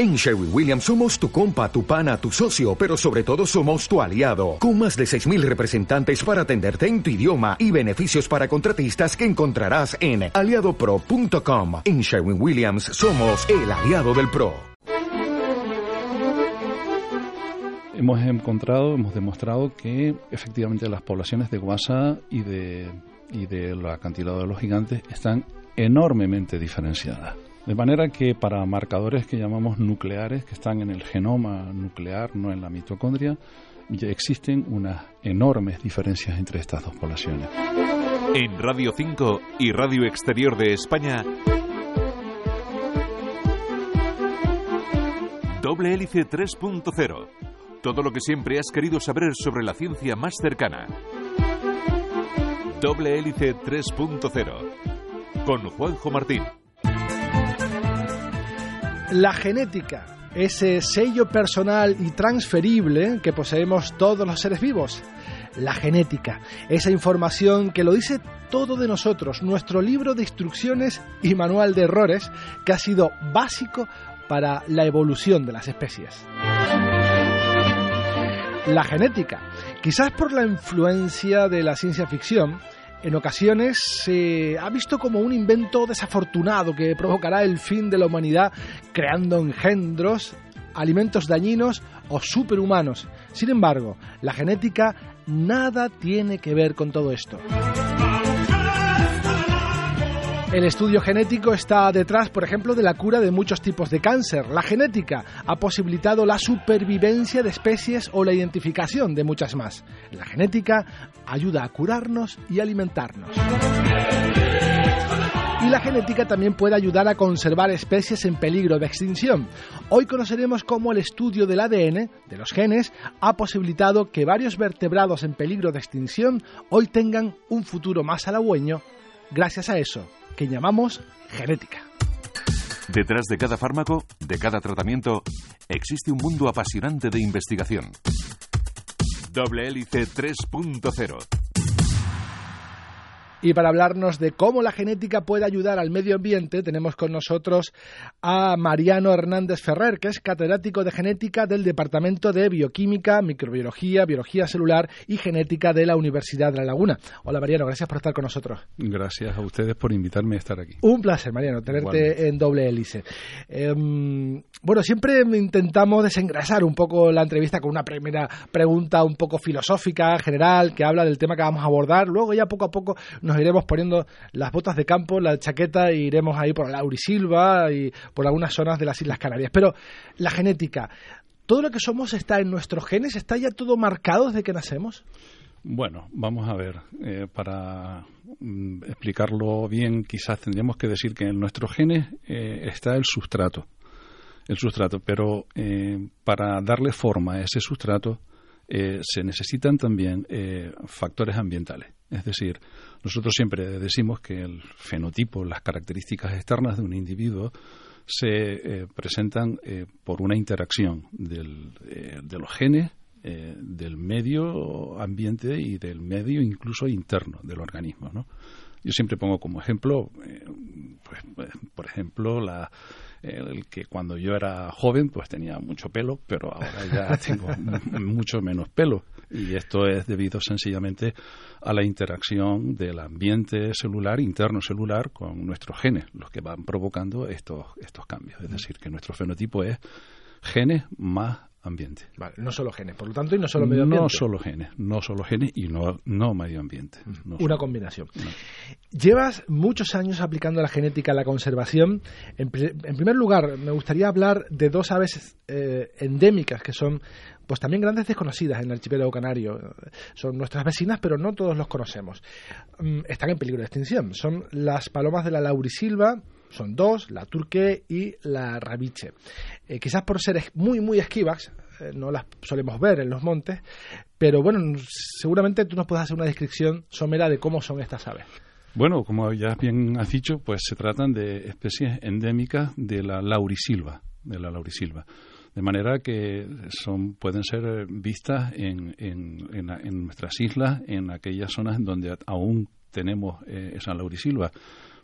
En Sherwin Williams somos tu compa, tu pana, tu socio, pero sobre todo somos tu aliado, con más de 6.000 representantes para atenderte en tu idioma y beneficios para contratistas que encontrarás en aliadopro.com. En Sherwin Williams somos el aliado del PRO. Hemos encontrado, hemos demostrado que efectivamente las poblaciones de guasa y de, y acantilado de los gigantes están enormemente diferenciadas. De manera que para marcadores que llamamos nucleares, que están en el genoma nuclear, no en la mitocondria, ya existen unas enormes diferencias entre estas dos poblaciones. En Radio 5 y Radio Exterior de España, Doble Hélice 3.0. Todo lo que siempre has querido saber sobre la ciencia más cercana. Doble Hélice 3.0. Con Juanjo Martín. La genética, ese sello personal y transferible que poseemos todos los seres vivos. La genética, esa información que lo dice todo de nosotros, nuestro libro de instrucciones y manual de errores que ha sido básico para la evolución de las especies. La genética, quizás por la influencia de la ciencia ficción, en ocasiones se ha visto como un invento desafortunado que provocará el fin de la humanidad creando engendros, alimentos dañinos o superhumanos. Sin embargo, la genética nada tiene que ver con todo esto. El estudio genético está detrás, por ejemplo, de la cura de muchos tipos de cáncer. La genética ha posibilitado la supervivencia de especies o la identificación de muchas más. La genética ayuda a curarnos y alimentarnos. Y la genética también puede ayudar a conservar especies en peligro de extinción. Hoy conoceremos cómo el estudio del ADN, de los genes, ha posibilitado que varios vertebrados en peligro de extinción hoy tengan un futuro más halagüeño gracias a eso que llamamos genética. Detrás de cada fármaco, de cada tratamiento, existe un mundo apasionante de investigación. Doble Hélice 3.0 y para hablarnos de cómo la genética puede ayudar al medio ambiente, tenemos con nosotros a Mariano Hernández Ferrer, que es catedrático de genética del Departamento de Bioquímica, Microbiología, Biología Celular y Genética de la Universidad de La Laguna. Hola Mariano, gracias por estar con nosotros. Gracias a ustedes por invitarme a estar aquí. Un placer, Mariano, tenerte en doble hélice. Em, bueno, siempre intentamos desengrasar un poco la entrevista con una primera pregunta un poco filosófica, general, que habla del tema que vamos a abordar. Luego ya poco a poco nos iremos poniendo las botas de campo, la chaqueta, e iremos ahí por Laurisilva y por algunas zonas de las Islas Canarias. Pero la genética, ¿todo lo que somos está en nuestros genes? ¿Está ya todo marcado desde que nacemos? Bueno, vamos a ver, eh, para mm, explicarlo bien, quizás tendríamos que decir que en nuestros genes eh, está el sustrato, el sustrato, pero eh, para darle forma a ese sustrato se necesitan también factores ambientales. Es decir, nosotros siempre decimos que el fenotipo, las características externas de un individuo, se eh, presentan eh, por una interacción eh, de los genes, del medio ambiente y del medio incluso interno del organismo. Yo siempre pongo como ejemplo, pues, por ejemplo, la, el que cuando yo era joven pues tenía mucho pelo, pero ahora ya tengo mucho menos pelo. Y esto es debido sencillamente a la interacción del ambiente celular, interno celular, con nuestros genes, los que van provocando estos, estos cambios. Es decir, que nuestro fenotipo es genes más ambiente. Vale, no solo genes, por lo tanto, y no solo medio ambiente. No solo genes, no solo genes y no, no medio ambiente. Una combinación. Llevas muchos años aplicando la genética a la conservación. En, primer lugar, me gustaría hablar de dos aves eh, endémicas que son pues también grandes desconocidas en el archipiélago canario. Son nuestras vecinas, pero no todos los conocemos. Mm, están en peligro de extinción. Son las palomas de la laurisilva, son dos, la turque y la rabiche. Eh, quizás por ser muy, muy esquivas, eh, no las solemos ver en los montes, pero bueno, seguramente tú nos puedes hacer una descripción somera de cómo son estas aves. Bueno, como ya bien has dicho, pues se tratan de especies endémicas de la laurisilva, de la laurisilva de manera que son pueden ser vistas en, en, nuestras islas, en aquellas zonas en donde aún tenemos eh, esa laurisilva,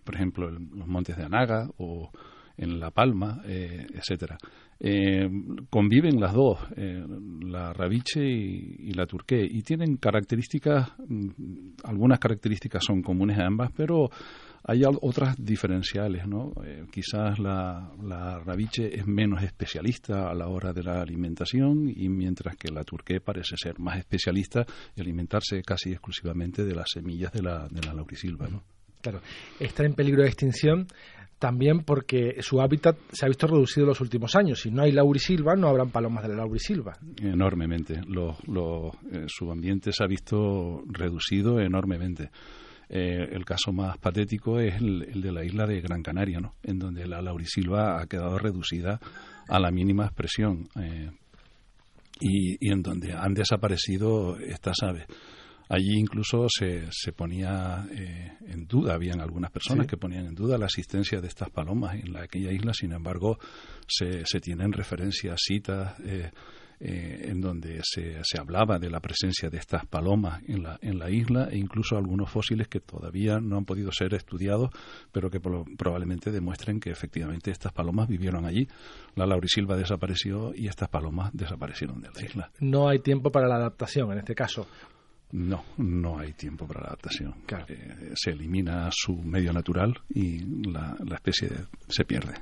por ejemplo, los montes de Anaga o en La Palma, eh, etcétera. Eh, conviven las dos, eh, la rabiche y, la turqué, y tienen características, mm, algunas características son comunes a ambas, pero hay otras diferenciales, ¿no? quizás la, la rabiche es menos especialista a la hora de la alimentación y mientras que la turqué parece ser más especialista y alimentarse casi exclusivamente de las semillas de la, de la laurisilva, ¿no? Claro, está en peligro de extinción también porque su hábitat se ha visto reducido en los últimos años. Si no hay laurisilva, no habrán palomas de la laurisilva. Enormemente. Eh, su ambiente se ha visto reducido enormemente. Eh, el caso más patético es el, de la isla de Gran Canaria, ¿no? en donde la laurisilva ha quedado reducida a la mínima expresión eh, y, y, en donde han desaparecido estas aves. Allí incluso se, se ponía eh, en duda, habían algunas personas que ponían en duda la existencia de estas palomas en aquella isla, sin embargo, se, se tienen referencias, citas eh, eh, en donde se, se, hablaba de la presencia de estas palomas en la, en la isla e incluso algunos fósiles que todavía no han podido ser estudiados, pero que probablemente demuestren que efectivamente estas palomas vivieron allí. La laurisilva desapareció y estas palomas desaparecieron de la isla. No hay tiempo para la adaptación en este caso. No, no hay tiempo para la adaptación. Eh, se elimina su medio natural y la, especie se pierde.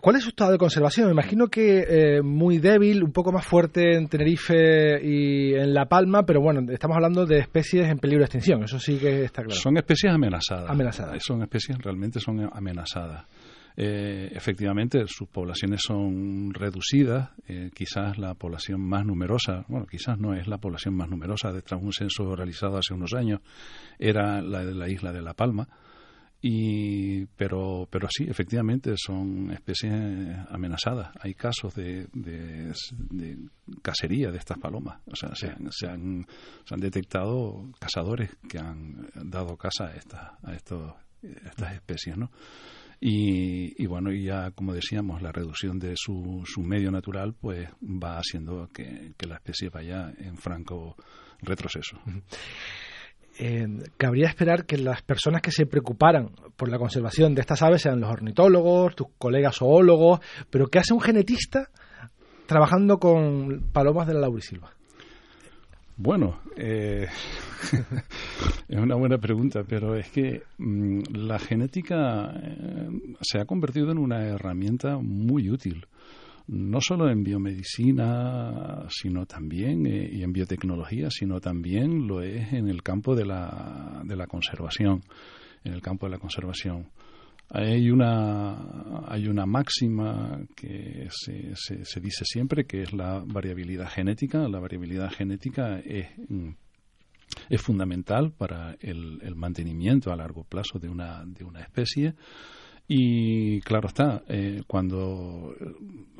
¿Cuál es su estado de conservación? Me imagino que eh, muy débil, un poco más fuerte en Tenerife y en La Palma, pero bueno, estamos hablando de especies en peligro de extinción, eso sí que está claro. Son especies amenazadas. Amenazadas. Son especies realmente son amenazadas. Eh, efectivamente, sus poblaciones son reducidas. Eh, quizás la población más numerosa, bueno, quizás no es la población más numerosa, tras un censo realizado hace unos años, era la de la isla de La Palma. Y, pero, pero sí, efectivamente, son especies amenazadas. Hay casos de, de, cacería de estas palomas. O sea, se han, se han, se han detectado cazadores que han dado caza a, esta, a estos, estas especies, ¿no? Y, bueno, y ya como decíamos, la reducción de su, su medio natural pues va haciendo que, la especie vaya en franco retroceso. Eh, cabría esperar que las personas que se preocuparan por la conservación de estas aves sean los ornitólogos, tus colegas zoólogos, pero ¿qué hace un genetista trabajando con palomas de la laurisilva? Bueno, eh, es una buena pregunta, pero es que mm, la genética eh, se ha convertido en una herramienta muy útil, no solo en biomedicina, sino también eh, y en biotecnología, sino también lo es en el campo de la, de la conservación, en el campo de la conservación. Hay una, hay una máxima que se, se, dice siempre que es la variabilidad genética. La variabilidad genética es, es fundamental para el, mantenimiento a largo plazo de una, de una especie. Y claro está, eh, cuando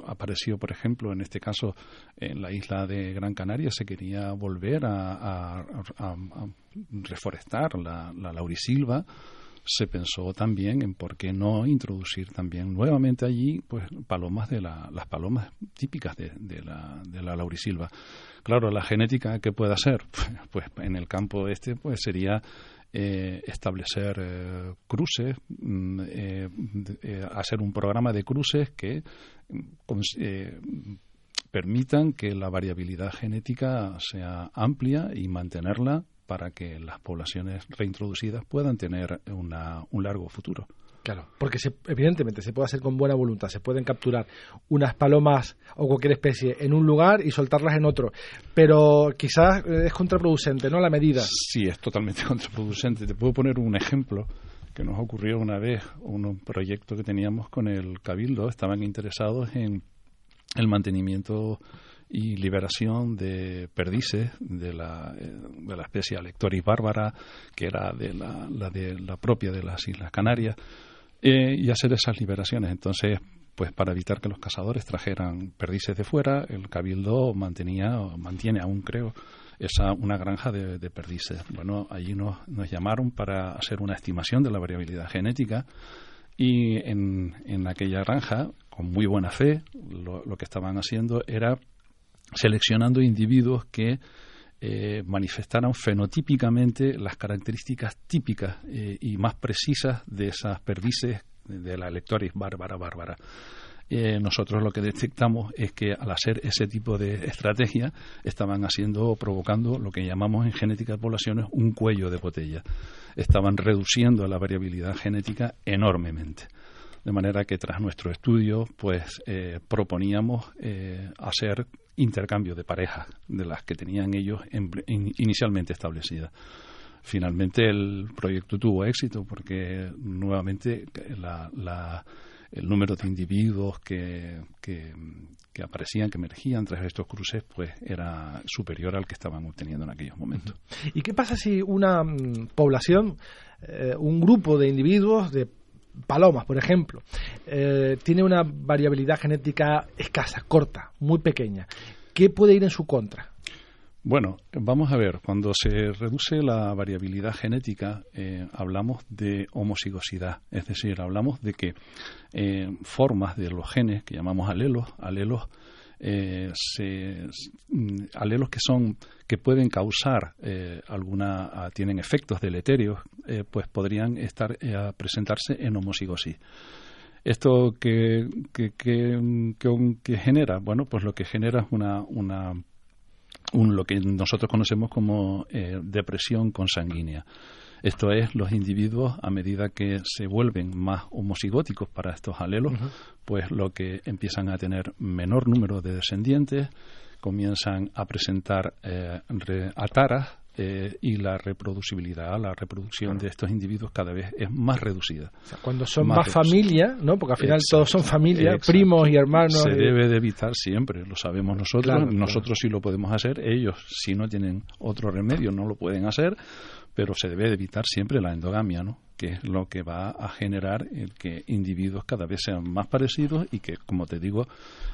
apareció, por ejemplo, en este caso, en la isla de Gran Canaria, se quería volver a, reforestar la, la laurisilva se pensó también en por qué no introducir también nuevamente allí pues palomas de la, las palomas típicas de, de, la, de la laurisilva. Claro, la genética que puede hacer, pues, en el campo este pues sería eh, establecer eh, cruces, mm, eh, hacer un programa de cruces que permitan que la variabilidad genética sea amplia y mantenerla para que las poblaciones reintroducidas puedan tener un largo futuro. Claro, porque evidentemente se puede hacer con buena voluntad, se pueden capturar unas palomas o cualquier especie en un lugar y soltarlas en otro, pero quizás es contraproducente, ¿no? La medida. Sí, es totalmente contraproducente. Te puedo poner un ejemplo que nos ocurrió una vez, un proyecto que teníamos con el Cabildo, estaban interesados en el mantenimiento y liberación de perdices de la, eh, de la especie Alectoris bárbara, que era de la, la, de la propia de las Islas Canarias, eh, y hacer esas liberaciones. Entonces, pues para evitar que los cazadores trajeran perdices de fuera, el cabildo mantenía, mantiene aún creo, esa una granja de, de perdices. Bueno, allí nos, llamaron para hacer una estimación de la variabilidad genética y en, en aquella granja, con muy buena fe, lo que estaban haciendo era seleccionando individuos que eh, manifestaran fenotípicamente las características típicas eh, y más precisas de esas perdices de la Electoris bárbara, bárbara. Eh, nosotros lo que detectamos es que al hacer ese tipo de estrategia estaban haciendo, provocando lo que llamamos en genética de poblaciones un cuello de botella. Estaban reduciendo la variabilidad genética enormemente. De manera que tras nuestro estudio, pues eh, proponíamos eh, hacer intercambio de parejas de las que tenían ellos inicialmente establecidas. Finalmente el proyecto tuvo éxito porque nuevamente la, el número de individuos que, que, aparecían, que emergían tras estos cruces, pues era superior al que estaban obteniendo en aquellos momentos. ¿Y qué pasa si una mm, población, eh, un grupo de individuos, de palomas, por ejemplo, eh, tiene una variabilidad genética escasa, corta, muy pequeña? ¿Qué puede ir en su contra? Bueno, vamos a ver, cuando se reduce la variabilidad genética, eh, hablamos de homocigosidad, es decir, hablamos de que eh, formas de los genes que llamamos alelos, alelos, eh, mm, alelos que son que pueden causar alguna, ah, tienen efectos deleterios, pues podrían estar a presentarse en homocigosis. ¿Esto que, que, que, genera? Bueno, pues lo que genera es una, una un, lo que nosotros conocemos como eh, depresión consanguínea. Esto es, los individuos, a medida que se vuelven más homocigóticos para estos alelos, pues lo que empiezan a tener menor número de descendientes, comienzan a presentar eh, ataras eh, y la reproducibilidad, la reproducción de estos individuos cada vez es más reducida. cuando son más, familia, ¿no? porque al final todos son familia, primos y hermanos. Se debe de evitar siempre, lo sabemos nosotros, nosotros sí lo podemos hacer, ellos si no tienen otro remedio no lo pueden hacer, pero se debe de evitar siempre la endogamia, ¿no? que es lo que va a generar el que individuos cada vez sean más parecidos y que, como te digo,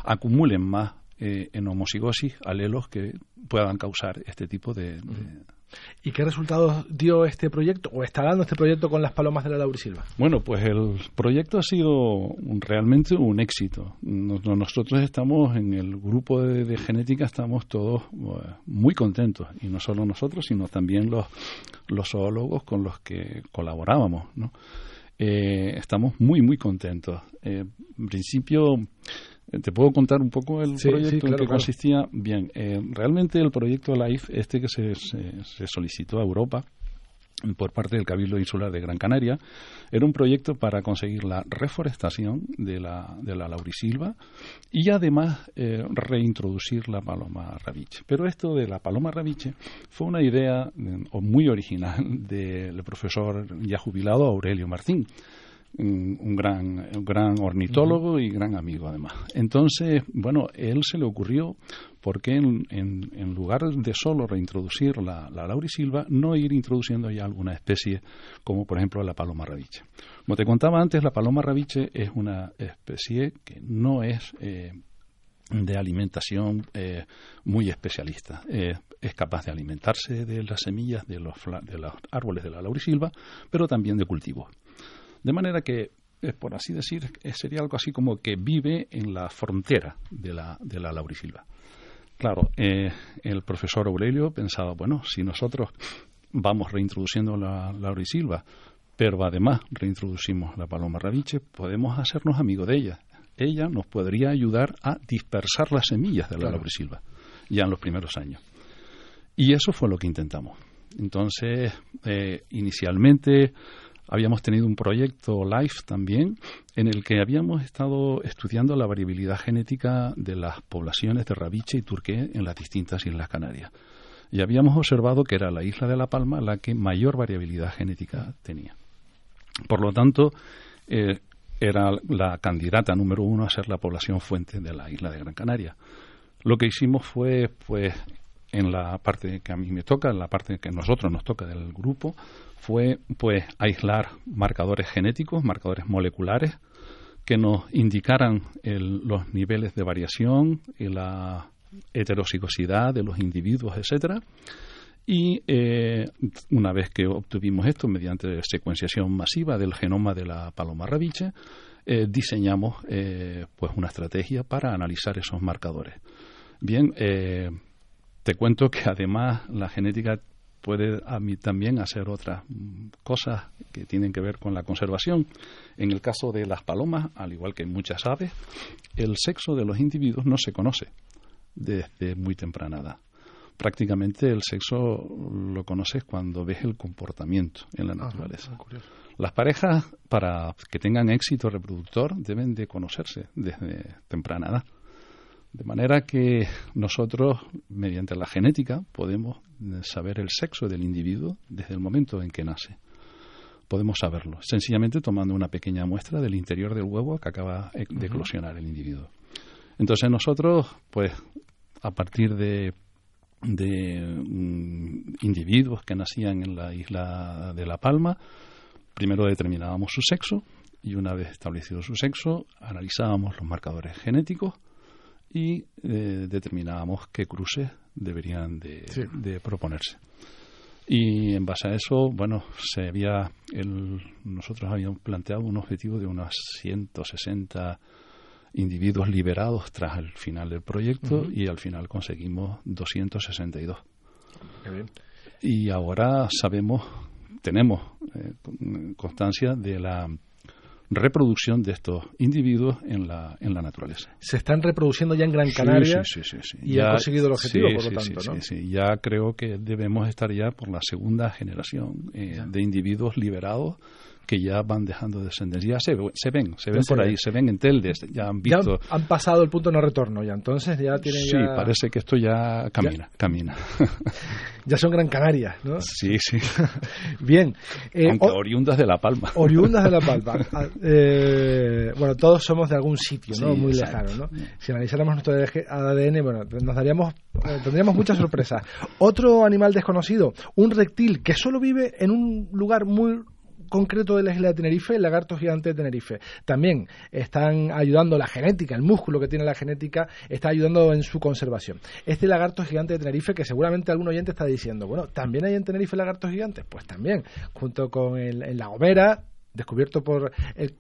acumulen más eh, en homocigosis alelos que puedan causar este tipo de, ¿Y qué resultados dio este proyecto o está dando este proyecto con las palomas de la laurisilva? Bueno, pues el proyecto ha sido realmente un éxito. Nosotros estamos en el grupo de, genética, estamos todos muy contentos, y no solo nosotros, sino también los, los zoólogos con los que colaborábamos. ¿no? Eh, estamos muy, muy contentos. Eh, en principio, ¿Te puedo contar un poco el proyecto en que consistía? Bien, eh, realmente el proyecto LIFE, este que se, se, solicitó a Europa por parte del Cabildo Insular de Gran Canaria, era un proyecto para conseguir la reforestación de la, de la laurisilva y además eh, reintroducir la paloma rabiche. Pero esto de la paloma rabiche fue una idea eh, muy original del profesor ya jubilado Aurelio Martín un, gran, gran ornitólogo y gran amigo además. Entonces, bueno, él se le ocurrió por qué en, en, lugar de solo reintroducir la, la laurisilva, no ir introduciendo ya alguna especie como por ejemplo la paloma rabiche. Como te contaba antes, la paloma rabiche es una especie que no es eh, de alimentación eh, muy especialista. Eh, es capaz de alimentarse de las semillas de los, de los árboles de la laurisilva, pero también de cultivos. De manera que, eh, por así decir, eh, sería algo así como que vive en la frontera de la, de la laurisilva. Claro, eh, el profesor Aurelio pensaba, bueno, si nosotros vamos reintroduciendo la laurisilva, pero además reintroducimos la paloma rabiche, podemos hacernos amigos de ella. Ella nos podría ayudar a dispersar las semillas de la laurisilva ya en los primeros años. Y eso fue lo que intentamos. Entonces, inicialmente habíamos tenido un proyecto LIFE también en el que habíamos estado estudiando la variabilidad genética de las poblaciones de rabiche y turqué en las distintas Islas Canarias. Y habíamos observado que era la isla de La Palma la que mayor variabilidad genética tenía. Por lo tanto, eh, era la candidata número uno a ser la población fuente de la isla de Gran Canaria. Lo que hicimos fue, pues, en la parte que a mí me toca, en la parte que a nosotros nos toca del grupo, fue pues aislar marcadores genéticos, marcadores moleculares que nos indicaran los niveles de variación y la heterocigosidad de los individuos, etcétera. Y eh, una vez que obtuvimos esto mediante secuenciación masiva del genoma de la paloma rabiche, eh, diseñamos eh, pues una estrategia para analizar esos marcadores. Bien, te cuento que además la genética puede a mí también hacer otras cosas que tienen que ver con la conservación. En el caso de las palomas, al igual que muchas aves, el sexo de los individuos no se conoce desde muy temprana edad. Prácticamente el sexo lo conoces cuando ves el comportamiento en la naturaleza. las parejas, para que tengan éxito reproductor, deben de conocerse desde temprana edad. De manera que nosotros, mediante la genética, podemos saber el sexo del individuo desde el momento en que nace. Podemos saberlo, sencillamente tomando una pequeña muestra del interior del huevo que acaba de eclosionar el individuo. Entonces nosotros, pues, a partir de, de mm, individuos que nacían en la isla de La Palma, primero determinábamos su sexo y una vez establecido su sexo, analizábamos los marcadores genéticos y eh, determinábamos qué cruces deberían de, proponerse. Y en base a eso, bueno, se había el, nosotros habíamos planteado un objetivo de unos 160 individuos liberados tras el final del proyecto y al final conseguimos 262. Y ahora sabemos, tenemos eh, constancia de la reproducción de estos individuos en la, en la naturaleza. Se están reproduciendo ya en Gran Canaria y ya, ha conseguido el objetivo, por lo tanto, ¿no? Sí, ya creo que debemos estar ya por la segunda generación eh, de individuos liberados que ya van dejando descendencia. Ya se, se ven, se ven por ahí, se ven en Telde, ya han visto. Ya han, pasado el punto de no retorno, ya entonces ya tienen. Sí, parece que esto ya camina, camina. ya son Gran Canaria, ¿no? Sí, sí. Bien. Eh, Aunque oriundas de La Palma. Oriundas de La Palma. Ah, eh, bueno, todos somos de algún sitio, ¿no? Muy lejano, ¿no? Si analizáramos nuestro ADN, bueno, nos daríamos, eh, tendríamos muchas sorpresas. Otro animal desconocido, un reptil que solo vive en un lugar muy concreto de la isla de Tenerife, el lagarto gigante de Tenerife. También están ayudando la genética, el músculo que tiene la genética, está ayudando en su conservación. Este lagarto gigante de Tenerife, que seguramente algún oyente está diciendo, bueno, ¿también hay en Tenerife lagartos gigantes? Pues también, junto con el, la Gomera, descubierto por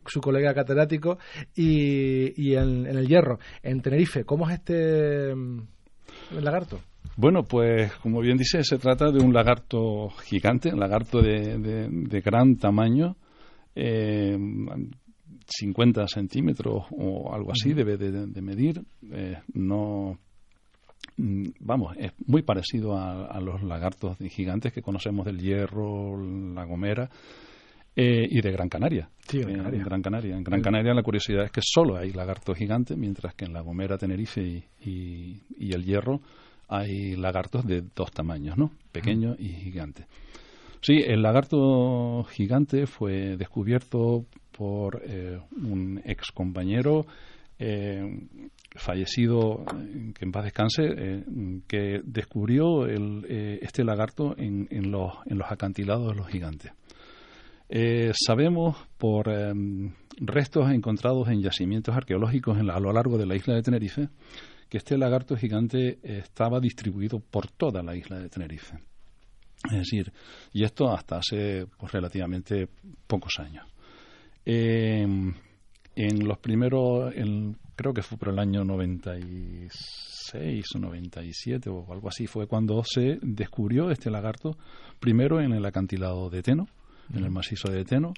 su colega catedrático, y, en, el Hierro, en Tenerife. ¿Cómo es este mm, lagarto? Bueno, pues como bien dice, se trata de un lagarto gigante, un lagarto de, gran tamaño, eh, 50 centímetros o algo así debe de, medir. Eh, no, vamos, es muy parecido a, los lagartos gigantes que conocemos del Hierro, la Gomera. Eh, y de Gran Canaria. Sí, en eh, Gran Canaria. En Gran Canaria la curiosidad es que solo hay lagartos gigantes, mientras que en la Gomera, Tenerife y el Hierro hay lagartos de dos tamaños, ¿no? Pequeño y gigante. Sí, el lagarto gigante fue descubierto por eh, un ex compañero eh, fallecido, que en paz descanse, eh, que descubrió el, este lagarto en, en, los, en los acantilados de los gigantes. sabemos por restos encontrados en yacimientos arqueológicos en a lo largo de la isla de Tenerife que este lagarto gigante estaba distribuido por toda la isla de Tenerife. Es decir, y esto hasta hace pues, relativamente pocos años. Em, en los primeros, creo que fue por el año 96 o 97 o algo así, fue cuando se descubrió este lagarto, primero en el acantilado de Teno, en el macizo de Teno,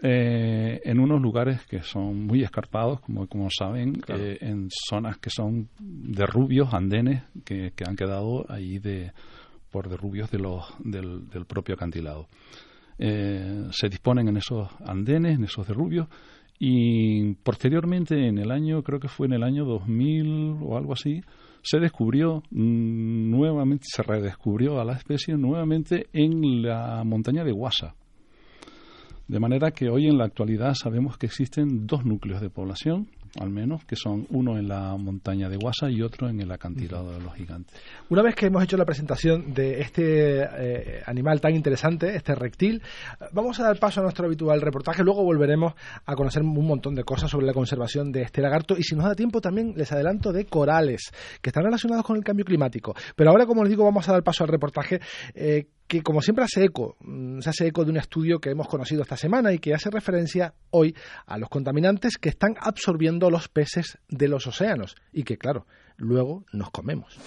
eh, en unos lugares que son muy escarpados, como, como saben, eh, en zonas que son de rubios, andenes, que, han quedado ahí de, por derrubios de los, del, propio acantilado. Eh, se disponen en esos andenes, en esos derrubios, y posteriormente, en el año, creo que fue en el año 2000 o algo así, se descubrió mm, nuevamente, se redescubrió a la especie nuevamente en la montaña de Guasa de manera que hoy en la actualidad sabemos que existen dos núcleos de población, al menos, que son uno en la montaña de Guasa y otro en el acantilado de los gigantes. Una vez que hemos hecho la presentación de este eh, animal tan interesante, este reptil, vamos a dar paso a nuestro habitual reportaje. Luego volveremos a conocer un montón de cosas sobre la conservación de este lagarto y si nos da tiempo también les adelanto de corales que están relacionados con el cambio climático. Pero ahora, como les digo, vamos a dar paso al reportaje. Eh, que como siempre hace eco, mm, se hace eco de un estudio que hemos conocido esta semana y que hace referencia hoy a los contaminantes que están absorbiendo los peces de los océanos y que, claro, luego nos comemos.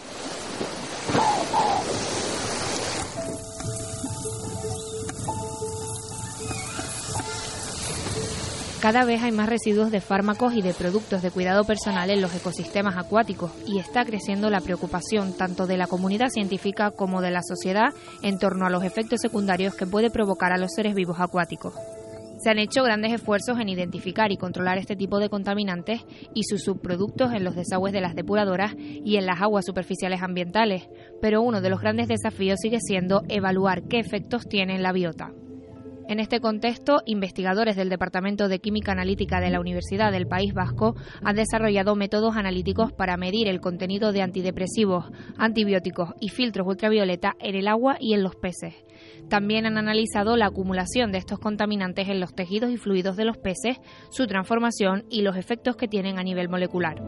Cada vez hay más residuos de fármacos y de productos de cuidado personal en los ecosistemas acuáticos y está creciendo la preocupación tanto de la comunidad científica como de la sociedad en torno a los efectos secundarios que puede provocar a los seres vivos acuáticos. Se han hecho grandes esfuerzos en identificar y controlar este tipo de contaminantes y sus subproductos en los desagües de las depuradoras y en las aguas superficiales ambientales, pero uno de los grandes desafíos sigue siendo evaluar qué efectos tiene en la biota. En este contexto, investigadores del Departamento de Química Analítica de la Universidad del País Vasco han desarrollado métodos analíticos para medir el contenido de antidepresivos, antibióticos y filtros ultravioleta en el agua y en los peces. También han analizado la acumulación de estos contaminantes en los tejidos y fluidos de los peces, su transformación y los efectos que tienen a nivel molecular.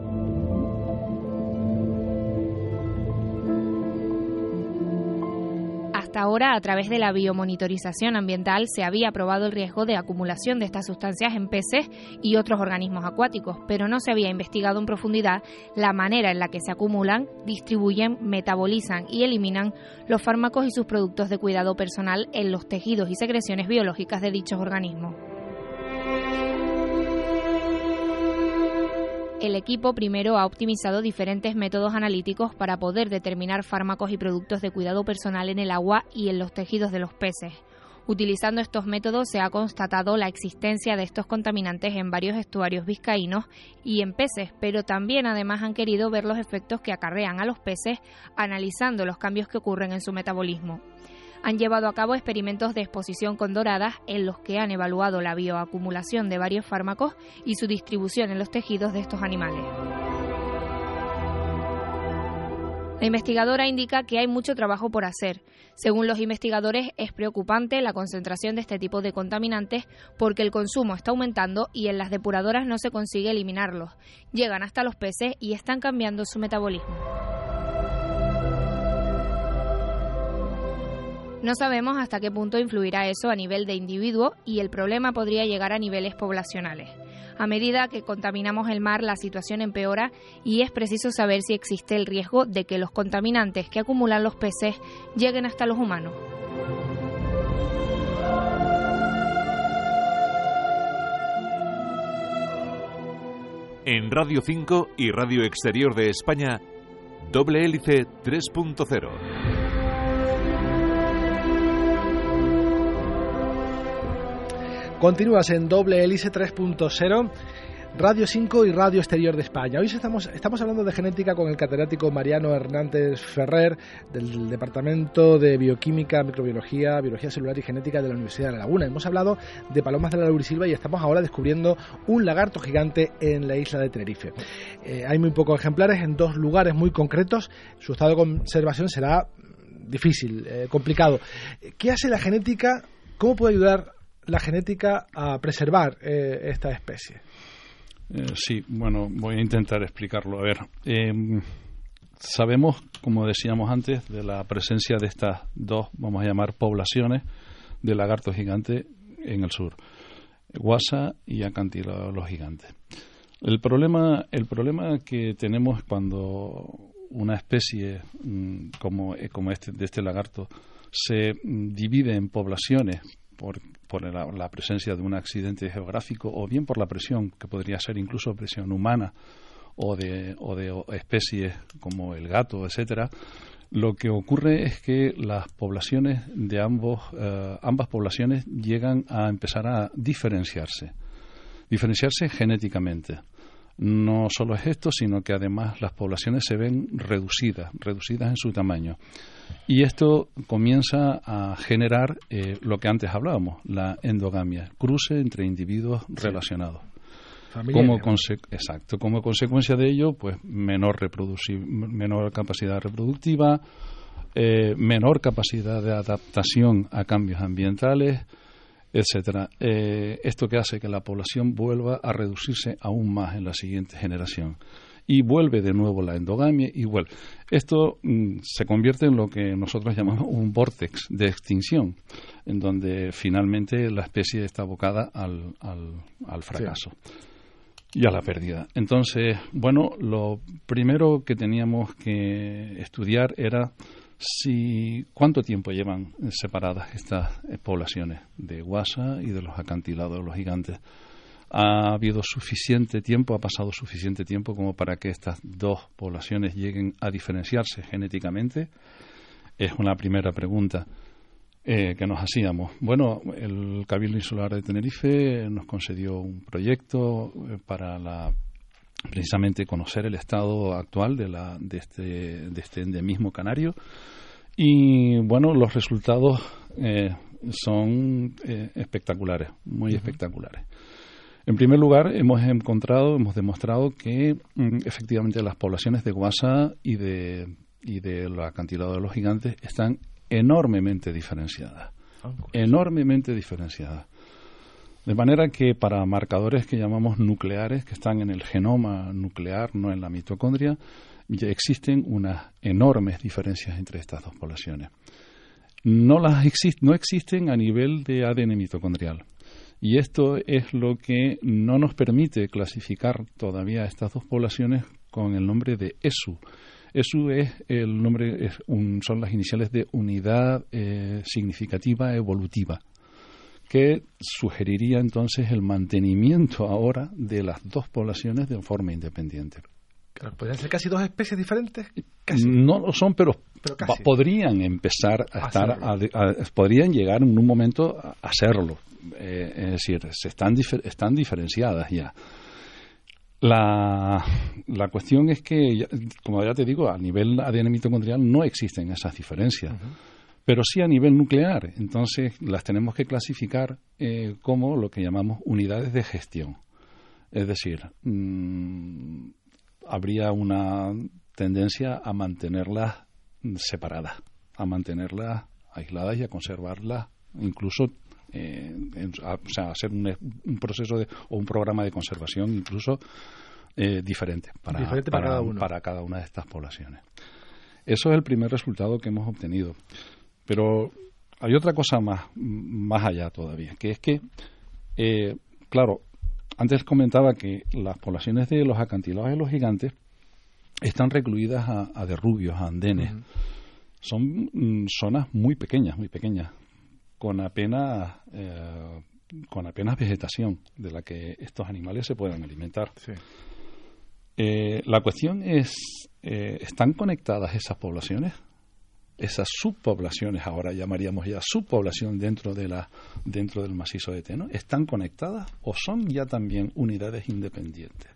Hasta ahora, a través de la biomonitorización ambiental, se había probado el riesgo de acumulación de estas sustancias en peces y otros organismos acuáticos, pero no se había investigado en profundidad la manera en la que se acumulan, distribuyen, metabolizan y eliminan los fármacos y sus productos de cuidado personal en los tejidos y secreciones biológicas de dichos organismos. El equipo primero ha optimizado diferentes métodos analíticos para poder determinar fármacos y productos de cuidado personal en el agua y en los tejidos de los peces. Utilizando estos métodos se ha constatado la existencia de estos contaminantes en varios estuarios vizcaínos y en peces, pero también además han querido ver los efectos que acarrean a los peces analizando los cambios que ocurren en su metabolismo han llevado a cabo experimentos de exposición con doradas en los que han evaluado la bioacumulación de varios fármacos y su distribución en los tejidos de estos animales. La investigadora indica que hay mucho trabajo por hacer. Según los investigadores, es preocupante la concentración de este tipo de contaminantes porque el consumo está aumentando y en las depuradoras no se consigue eliminarlos. Llegan hasta los peces y están cambiando su metabolismo. No sabemos hasta qué punto influirá eso a nivel de individuo y el problema podría llegar a niveles poblacionales. A medida que contaminamos el mar, la situación empeora y es preciso saber si existe el riesgo de que los contaminantes que acumulan los peces lleguen hasta los humanos. En Radio 5 y Radio Exterior de España, Doble Hélice 3.0. Continúas en doble hélice 3.0. Radio 5 y Radio Exterior de España. Hoy estamos, estamos hablando de genética con el catedrático Mariano Hernández Ferrer del Departamento de Bioquímica, Microbiología, Biología Celular y Genética de la Universidad de La Laguna. Hemos hablado de palomas de la laurisilva y estamos ahora descubriendo un lagarto gigante en la isla de Tenerife. Eh, hay muy pocos ejemplares en dos lugares muy concretos. Su estado de conservación será difícil, eh, complicado. ¿Qué hace la genética? ¿Cómo puede ayudar la genética a preservar eh, esta especie? Eh, sí, bueno, voy a intentar explicarlo. A ver, em, sabemos, como decíamos antes, de la presencia de estas dos, vamos a llamar, poblaciones de lagartos gigantes en el sur, guasa y acantilado los gigantes. El problema, el problema que tenemos cuando una especie mm, como, como este, de este lagarto se mm, divide en poblaciones por, la, presencia de un accidente geográfico o bien por la presión, que podría ser incluso presión humana o de, o de especies como el gato, etcétera, lo que ocurre es que las poblaciones de ambos, eh, ambas poblaciones llegan a empezar a diferenciarse, diferenciarse genéticamente. No solo es esto, sino que además las poblaciones se ven reducidas, reducidas en su tamaño. Y esto comienza a generar eh, lo que antes hablábamos, la endogamia, cruce entre individuos relacionados. Como exacto, como consecuencia de ello, pues menor, menor capacidad reproductiva, eh, menor capacidad de adaptación a cambios ambientales, etcétera. Eh, esto que hace que la población vuelva a reducirse aún más en la siguiente generación y vuelve de nuevo la endogamia y vuelve. Esto mm, se convierte en lo que nosotros llamamos un vortex de extinción, en donde finalmente la especie está abocada al, al, fracaso. y a la pérdida. Entonces, bueno, lo primero que teníamos que estudiar era si cuánto tiempo llevan separadas estas poblaciones de guasa y de los acantilados los gigantes ha habido suficiente tiempo, ha pasado suficiente tiempo como para que estas dos poblaciones lleguen a diferenciarse genéticamente? Es una primera pregunta eh, que nos hacíamos. Bueno, el Cabildo Insular de Tenerife nos concedió un proyecto eh, para la precisamente conocer el estado actual de, la, de, este, de este endemismo canario y bueno, los resultados eh, son espectaculares, muy espectaculares. En primer lugar, hemos encontrado, hemos demostrado que mm, efectivamente las poblaciones de guasa y de, y de los acantilados de los gigantes están enormemente diferenciadas. Ah, enormemente diferenciadas. De manera que para marcadores que llamamos nucleares, que están en el genoma nuclear, no en la mitocondria, ya existen unas enormes diferencias entre estas dos poblaciones. No, las existen a nivel de ADN mitocondrial. Y esto es lo que no nos permite clasificar todavía estas dos poblaciones con el nombre de ESU. ESU es el nombre, son las iniciales de unidad eh, significativa evolutiva, que sugeriría entonces el mantenimiento ahora de las dos poblaciones de forma independiente. ¿Podrían ser casi dos especies diferentes? No lo son, pero, podrían empezar a, estar, podrían llegar en un momento a hacerlo. Eh, es decir, se están, están diferenciadas ya. La, la cuestión es que, como ya te digo, a nivel ADN mitocondrial no existen esas diferencias, pero sí a nivel nuclear. Entonces las tenemos que clasificar eh, como lo que llamamos unidades de gestión. Es decir, mm, habría una tendencia a mantenerlas separadas, a mantenerlas aisladas y a conservarlas incluso eh, o sea, hacer un, proceso de, o un programa de conservación incluso eh, diferente, para, para, cada una de estas poblaciones. Eso es el primer resultado que hemos obtenido. Pero hay otra cosa más, más allá todavía, que es que, eh, claro, antes comentaba que las poblaciones de los acantilados de los gigantes están recluidas a, a derrubios, a andenes. Son mm, zonas muy pequeñas, muy pequeñas con apenas, eh, con apenas vegetación de la que estos animales se pueden alimentar. Eh, la cuestión es, eh, ¿están conectadas esas poblaciones? Esas subpoblaciones, ahora llamaríamos ya subpoblación dentro, de la, dentro del macizo de Teno, ¿están conectadas o son ya también unidades independientes?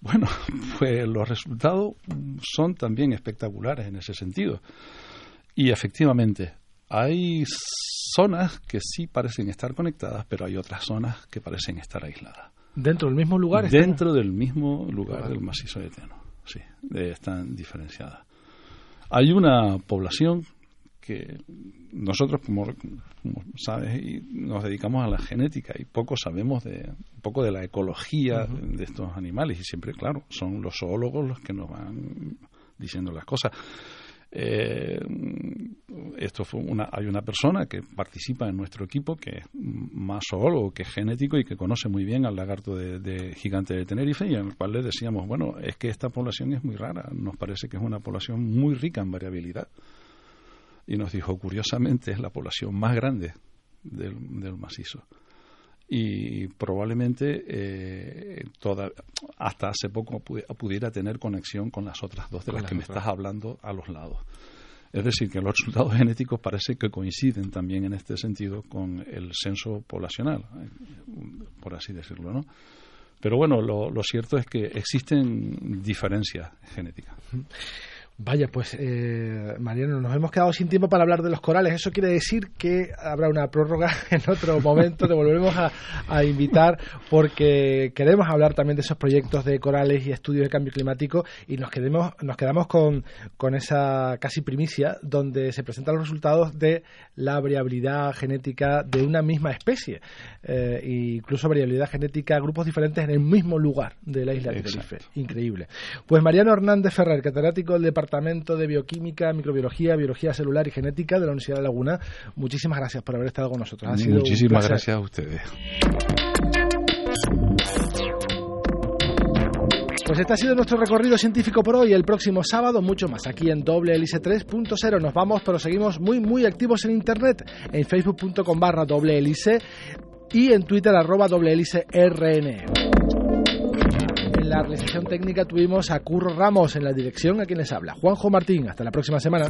Bueno, pues los resultados son también espectaculares en ese sentido. Y efectivamente, hay zonas que sí parecen estar conectadas, pero hay otras zonas que parecen estar aisladas. ¿Dentro del mismo lugar? Dentro del mismo lugar del macizo de Teno, sí, están diferenciadas. Hay una población que nosotros, como, sabes, nos dedicamos a la genética y poco sabemos de un poco de la ecología de estos animales y siempre, claro, son los zoólogos los que nos van diciendo las cosas. Eh, esto fue una, hay una persona que participa en nuestro equipo que es más zoólogo que genético y que conoce muy bien al lagarto de, gigante de Tenerife y el cual le decíamos, bueno, es que esta población es muy rara, nos parece que es una población muy rica en variabilidad. Y nos dijo, curiosamente, es la población más grande del, del macizo y probablemente eh, toda, hasta hace poco pudiera tener conexión con las otras dos de las que me estás hablando a los lados. Es decir, que los resultados genéticos parece que coinciden también en este sentido con el censo poblacional, por así decirlo, ¿no? Pero bueno, lo, lo cierto es que existen diferencias genéticas. Vaya, pues eh, Mariano, nos hemos quedado sin tiempo para hablar de los corales. Eso quiere decir que habrá una prórroga en otro momento. Te volveremos a, invitar porque queremos hablar también de esos proyectos de corales y estudios de cambio climático y nos, quedemos, nos quedamos con, con esa casi primicia donde se presentan los resultados de la variabilidad genética de una misma especie, eh, e incluso variabilidad genética, grupos diferentes en el mismo lugar de la isla de Tenerife. Increíble. Pues Mariano Hernández Ferrer, catedrático del Departamento Departamento de Bioquímica, Microbiología, Biología Celular y Genética de la Universidad de Laguna. Muchísimas gracias por haber estado con nosotros. Muchísimas gracias a ustedes. Pues este ha sido nuestro recorrido científico por hoy. El próximo sábado, mucho más aquí en Doble Hélice 3.0. Nos vamos, pero seguimos muy, muy activos en internet en facebook.com barra doble hélice y en Twitter arroba doble hélice RN. La realización técnica tuvimos a Curro Ramos en la dirección, a quien les habla. Juanjo Martín, hasta la próxima semana.